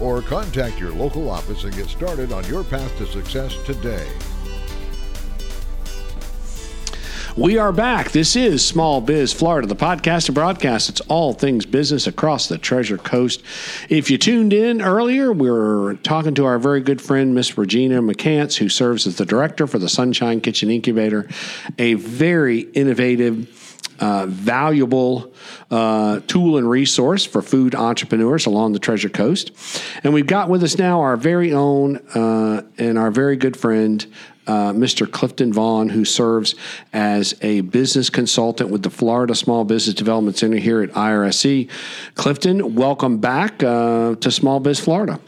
or contact your local office and get started on your path to success today. We are back. This is Small Biz Florida, the podcast and broadcast. It's all things business across the Treasure Coast. If you tuned in earlier, we are talking to our very good friend, Miss Regina McCants, who serves as the director for the Sunshine Kitchen Incubator, a very innovative uh, valuable uh, tool and resource for food entrepreneurs along the Treasure Coast. And we've got with us now our very own uh, and our very good friend, uh, Mr. Clifton Vaughn, who serves as a business consultant with the Florida Small Business Development Center here at IRSC. Clifton, welcome back uh, to Small Biz Florida.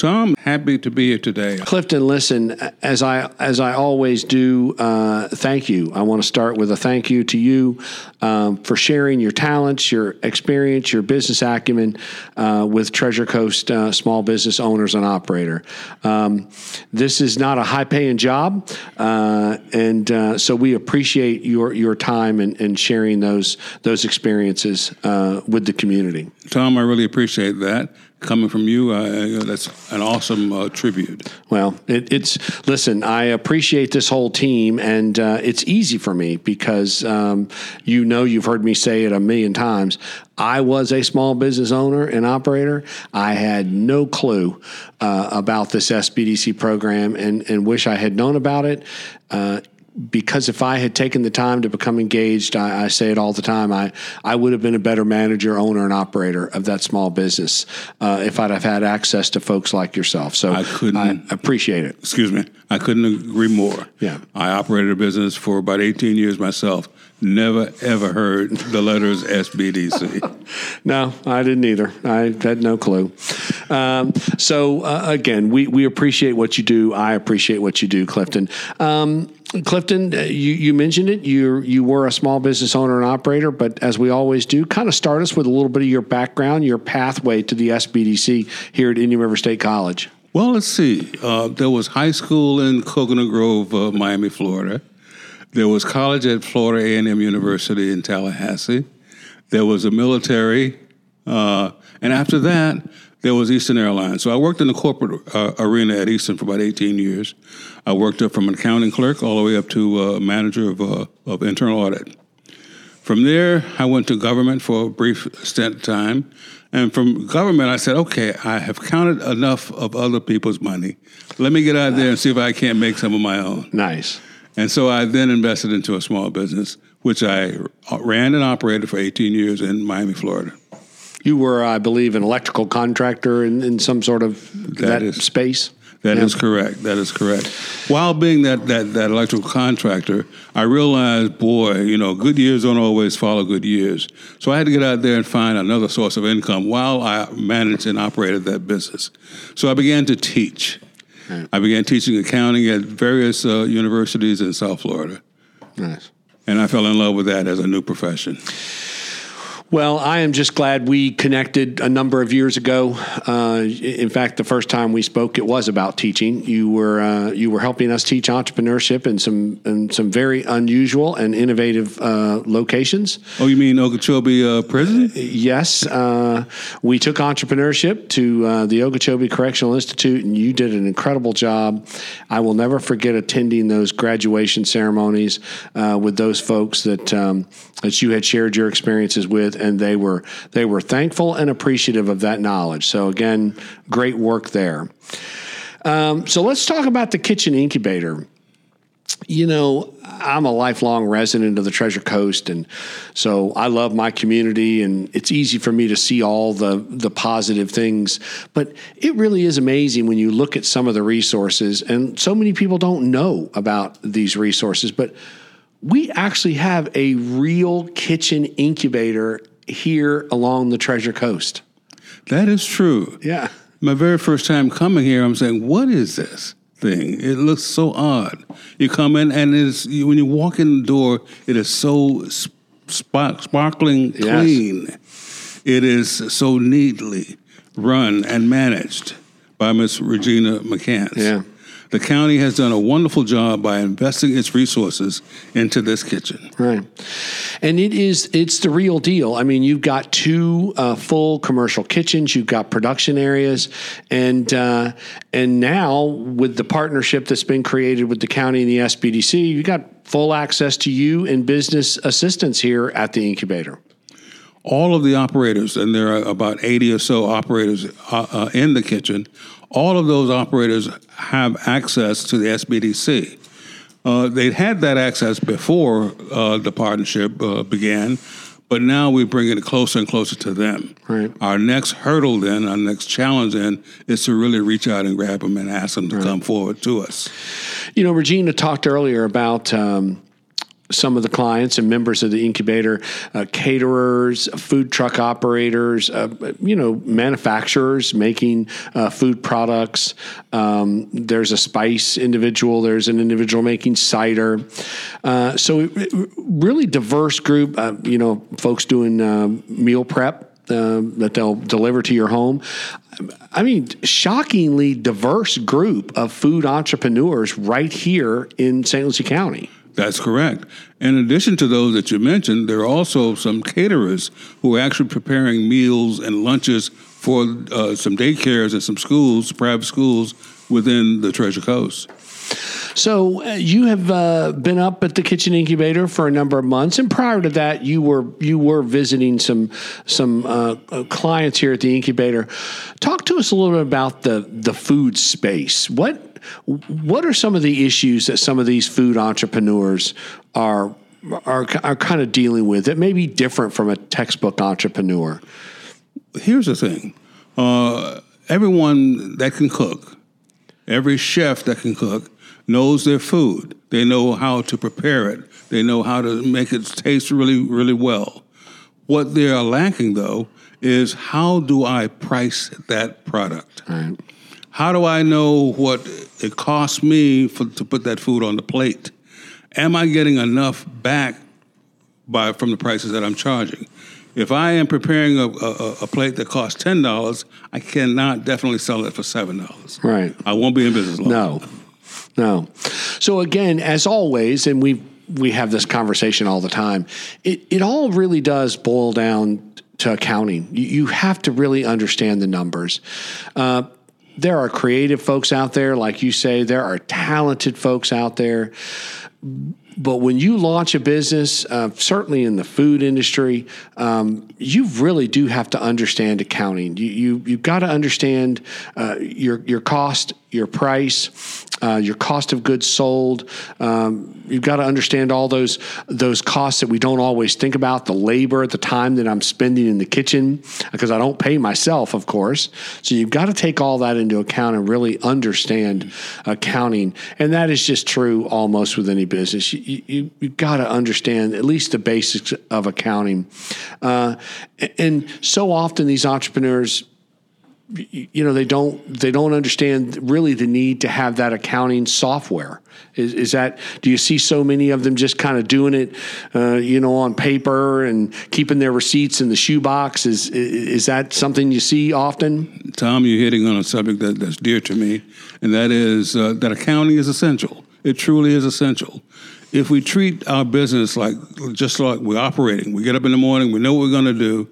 Tom, happy to be here today. Clifton, listen, as I as I always do, uh, thank you. I want to start with a thank you to you um, for sharing your talents, your experience, your business acumen uh, with Treasure Coast uh, small business owners and operator. Um, this is not a high paying job, uh, and uh, so we appreciate your your time and, and sharing those those experiences uh, with the community. Tom, I really appreciate that coming from you, that's an awesome uh, tribute. Well, it, it's listen. I appreciate this whole team, and uh, it's easy for me because um, you know you've heard me say it a million times. I was a small business owner and operator. I had no clue uh, about this SBDC program, and and wish I had known about it uh, because if I had taken the time to become engaged, I, I, say it all the time, I, I would have been a better manager, owner, and operator of that small business uh, if I'd have had access to folks like yourself. So I couldn't I appreciate it. Excuse me, I couldn't agree more. Yeah, I operated a business for about 18 years myself. Never ever heard the letters SBDC. no, I didn't either. I had no clue. Um, so uh, again, we we appreciate what you do. I appreciate what you do, Clifton. Um, Clifton, uh, you, you mentioned it. You you were a small business owner and operator, but as we always do, kind of start us with a little bit of your background, your pathway to the SBDC here at Indian River State College. Well, let's see. Uh, there was high school in Coconut Grove, uh, Miami, Florida. There was college at Florida A&M University in Tallahassee. There was a military, uh, and after that, there was Eastern Airlines. So I worked in the corporate uh, arena at Eastern for about 18 years. I worked up from an accounting clerk all the way up to uh, manager of, uh, of internal audit. From there, I went to government for a brief stint of time. And from government, I said, okay, I have counted enough of other people's money. Let me get out there and see if I can't make some of my own. Nice. And so I then invested into a small business, which I ran and operated for 18 years in Miami, Florida. You were, I believe, an electrical contractor in, in some sort of that, that is, space. That yeah. is correct. That is correct. While being that, that, that electrical contractor, I realized, boy, you know, good years don't always follow good years. So I had to get out there and find another source of income while I managed and operated that business. So I began to teach. Right. I began teaching accounting at various uh, universities in South Florida. Nice. And I fell in love with that as a new profession. Well, I am just glad we connected a number of years ago. Uh, in fact, the first time we spoke, it was about teaching. You were uh, you were helping us teach entrepreneurship in some in some very unusual and innovative uh, locations. Oh, you mean Okeechobee uh, Prison? yes, uh, we took entrepreneurship to uh, the Okeechobee Correctional Institute, and you did an incredible job. I will never forget attending those graduation ceremonies with those folks that um, that you had shared your experiences with and they were they were thankful and appreciative of that knowledge. So again, great work there. Um, so let's talk about the kitchen incubator. You know, I'm a lifelong resident of the Treasure Coast, and so I love my community, and it's easy for me to see all the the positive things. But it really is amazing when you look at some of the resources, and so many people don't know about these resources. But we actually have a real kitchen incubator here along the Treasure Coast. That is true. Yeah. My very first time coming here, I'm saying, what is this? thing. It looks so odd. You come in and it's when you walk in the door, it is so sp- sparkling Yes. clean. It is so neatly run and managed by Miss Regina McCants. Yeah. The county has done a wonderful job by investing its resources into this kitchen. Right. And it is it's the real deal. I mean, you've got two uh, full commercial kitchens, you've got production areas, and uh, and now with the partnership that's been created with the county and the SBDC, you got full access to you and business assistance here at the incubator. all of the operators, and there are about 80 or so operators uh, uh, in the kitchen, all of those operators have access to the SBDC. Uh, they had that access before uh, the partnership uh, began, but now we're bringing it closer and closer to them. Right. Our next hurdle, then, our next challenge, then, is to really reach out and grab them and ask them to come forward to us. You know, Regina talked earlier about um, some of the clients and members of the incubator, uh, caterers, food truck operators, uh, you know, manufacturers making uh, food products. Um, there's a spice individual. There's an individual making cider. Uh, so, really diverse group. Uh, you know, folks doing meal prep that they'll deliver to your home. I mean, shockingly diverse group of food entrepreneurs right here in St. Lucie County. That's correct. In addition to those that you mentioned, there are also some caterers who are actually preparing meals and lunches for uh, some daycares and some schools, private schools within the Treasure Coast. So uh, you have uh, been up at the kitchen incubator for a number of months, and prior to that, you were you were visiting some some uh, uh, clients here at the incubator. Talk to us a little bit about the the food space. What what are some of the issues that some of these food entrepreneurs are are, are kind of dealing with that may be different from a textbook entrepreneur? Here's the thing uh, everyone that can cook, every chef that can cook, knows their food. They know how to prepare it, they know how to make it taste really, really well. What they are lacking, though, is how do I price that product? Right. How do I know what it costs me for, to put that food on the plate? Am I getting enough back by from the prices that I'm charging? If I am preparing a, a, a plate that costs ten dollars, I cannot definitely sell it for seven dollars. Right. I won't be in business long. No, no. So again, as always, and we we have this conversation all the time. It it all really does boil down to accounting. You, you have to really understand the numbers. Uh, there are creative folks out there, like you say. There are talented folks out there. But when you launch a business, uh, certainly in the food industry, um, you really do have to understand accounting. You, you you've got to understand uh, your your cost, your price, uh, your cost of goods sold. Um, you've got to understand all those those costs that we don't always think about. The labor, the time that I'm spending in the kitchen, because I don't pay myself, of course. So you've got to take all that into account and really understand accounting. And that is just true almost with any business. You, you've got to understand at least the basics of accounting. Uh, and so often these entrepreneurs you know they don't they don't understand really the need to have that accounting software is, is that do you see so many of them just kind of doing it uh, you know on paper and keeping their receipts in the shoebox is is that something you see often Tom, you're hitting on a subject that, that's dear to me, and that is uh, that accounting is essential. It truly is essential. If we treat our business like just like we're operating, we get up in the morning, we know what we're going to do,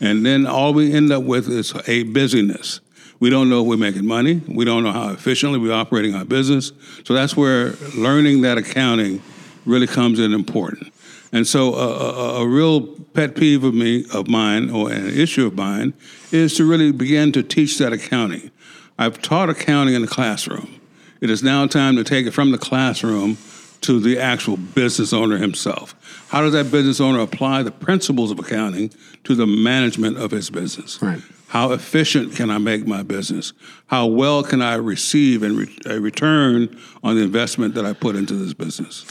and then all we end up with is a busyness. We don't know if we're making money. We don't know how efficiently we're operating our business. So that's where learning that accounting really comes in important. And so, a, a real pet peeve of me, of mine, or an issue of mine, is to really begin to teach that accounting. I've taught accounting in the classroom. It is now time to take it from the classroom to the actual business owner himself. How does that business owner apply the principles of accounting to the management of his business? Right. How efficient can I make my business? How well can I receive and re- a return on the investment that I put into this business?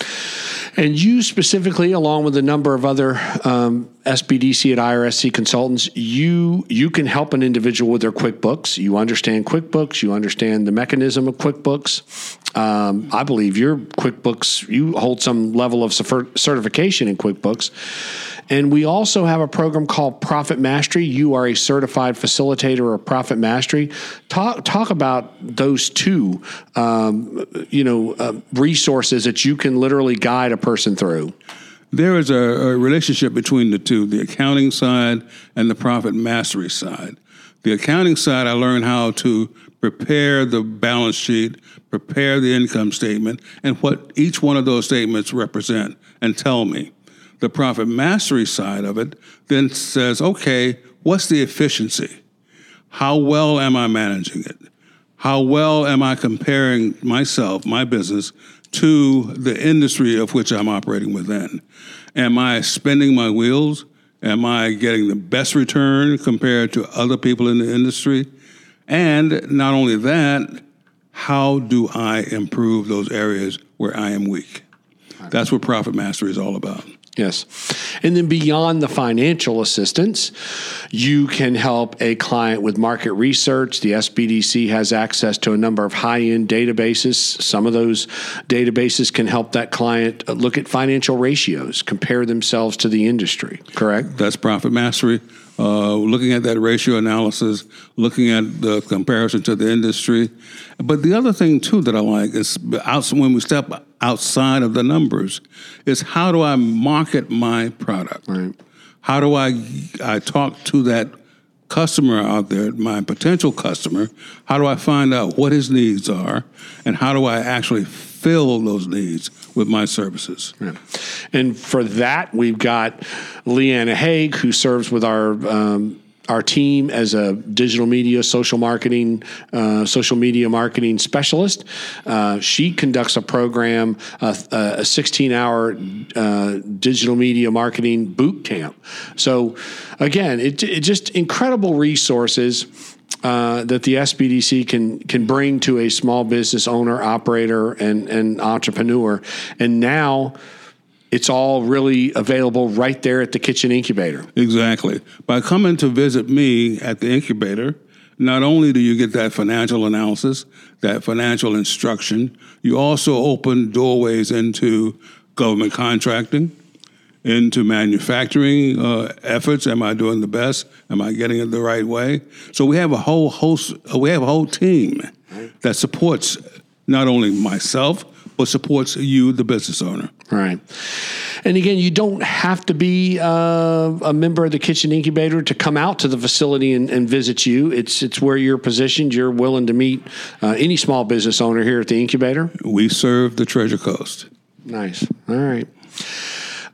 And you specifically, along with a number of other um, SBDC at IRSC consultants, you you can help an individual with their QuickBooks. You understand QuickBooks. You understand the mechanism of QuickBooks. Um, I believe your QuickBooks. You hold some level of certification in QuickBooks. And we also have a program called Profit Mastery. You are a certified facilitator of Profit Mastery. Talk talk about those two, um, you know, uh, resources that you can literally guide a person through. There is a, a relationship between the two: the accounting side and the profit mastery side. The accounting side, I learned how to prepare the balance sheet, prepare the income statement, and what each one of those statements represent, and tell me. The profit mastery side of it then says, okay, what's the efficiency? How well am I managing it? How well am I comparing myself, my business, to the industry of which I'm operating within? Am I spending my wheels? Am I getting the best return compared to other people in the industry? And not only that, how do I improve those areas where I am weak? That's what Profit Mastery is all about. Yes. And then beyond the financial assistance, you can help a client with market research. The SBDC has access to a number of high end databases. Some of those databases can help that client look at financial ratios, compare themselves to the industry, correct? That's profit mastery. Uh, looking at that ratio analysis, looking at the comparison to the industry. But the other thing, too, that I like is when we step outside of the numbers is how do I market my product? Right. How do I I talk to that customer out there, my potential customer? How do I find out what his needs are, and how do I actually fill those needs with my services? Yeah. And for that, we've got Leanna Haig, who serves with our um, our team as a digital media, social marketing, uh, social media marketing specialist. Uh, she conducts a program, uh, a 16 hour uh, digital media marketing boot camp. So, again, it, it just incredible resources. Uh, that the SBDC can can bring to a small business owner, operator, and, and entrepreneur, and now it's all really available right there at the kitchen incubator. Exactly. By coming to visit me at the incubator, not only do you get that financial analysis, that financial instruction, you also open doorways into government contracting, into manufacturing uh, efforts. Am I doing the best? Am I getting it the right way? So we have a whole host. We have a whole team that supports not only myself but supports you, the business owner. Right. And again, you don't have to be uh, a member of the Kitchen Incubator to come out to the facility and, and, visit you. It's it's where you're positioned. You're willing to meet uh, any small business owner here at the incubator. We serve the Treasure Coast. Nice. All right.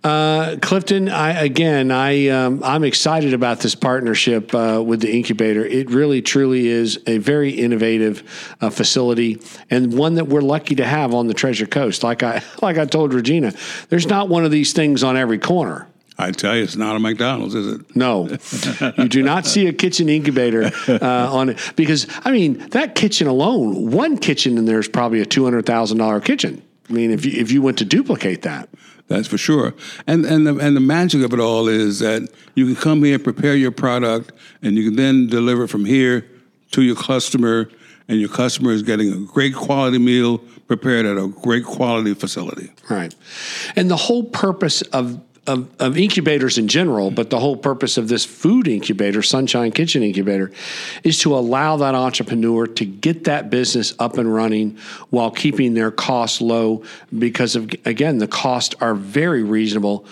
Uh, Clifton, I, again, I um, I'm excited about this partnership uh, with the incubator. It really, truly is a very innovative uh, facility and one that we're lucky to have on the Treasure Coast. Like I like I told Regina, there's not one of these things on every corner. I tell you, it's not a McDonald's, is it? No, you do not see a kitchen incubator uh, on it because I mean that kitchen alone, one kitchen in there is probably a two hundred thousand dollar kitchen. I mean, if you if you went to duplicate that, that's for sure. And and the, and the magic of it all is that you can come here, prepare your product, and you can then deliver from here to your customer, and your customer is getting a great quality meal prepared at a great quality facility. Right. And the whole purpose of of, of, incubators in general, but the whole purpose of this food incubator, Sunshine Kitchen Incubator, is to allow that entrepreneur to get that business up and running while keeping their costs low. Because of again, the costs are very reasonable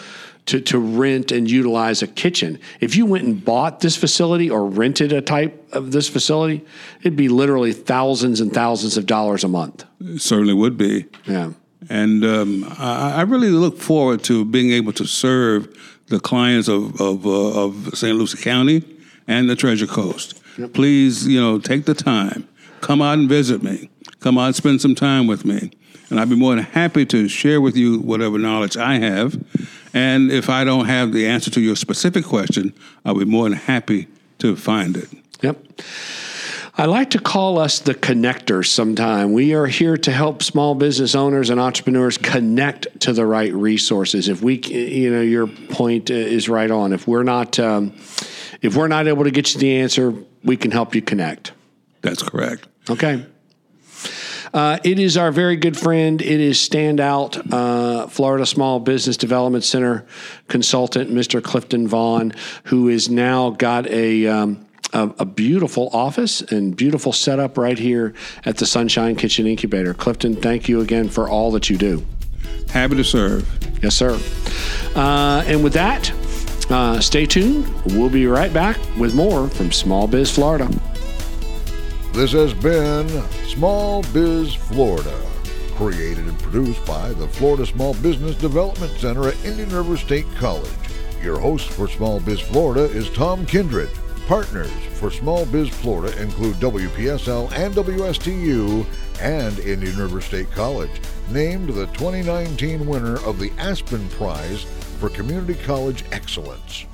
to, to rent and utilize a kitchen. If you went and bought this facility or rented a type of this facility, it'd be literally thousands and thousands of dollars a month. It certainly would be. Yeah. And um, I, I, really look forward to being able to serve the clients of, of, uh, of St. Lucie County and the Treasure Coast. Yep. Please, you know, take the time. Come out and visit me. Come out and spend some time with me. And I'd be more than happy to share with you whatever knowledge I have. And if I don't have the answer to your specific question, I'll be more than happy to find it. Yep. I like to call us the connectors sometime. We are here to help small business owners and entrepreneurs connect to the right resources. If we, you know, your point is right on. If we're not, um, if we're not able to get you the answer, we can help you connect. That's correct. Okay. Uh, it is our very good friend. It is standout uh, Florida Small Business Development Center consultant, Mr. Clifton Vaughn, who has now got a. Um, a, a, beautiful office and beautiful setup right here at the Sunshine Kitchen Incubator. Clifton, thank you again for all that you do. Happy to serve. Yes, sir. Uh, and with that, uh, stay tuned. We'll be right back with more from Small Biz Florida. This has been Small Biz Florida, created and produced by the Florida Small Business Development Center at Indian River State College. Your host for Small Biz Florida is Tom Kindred. Partners for Small Biz Florida include WPSL and WSTU and Indian River State College, named the 2019 winner of the Aspen Prize for Community College Excellence.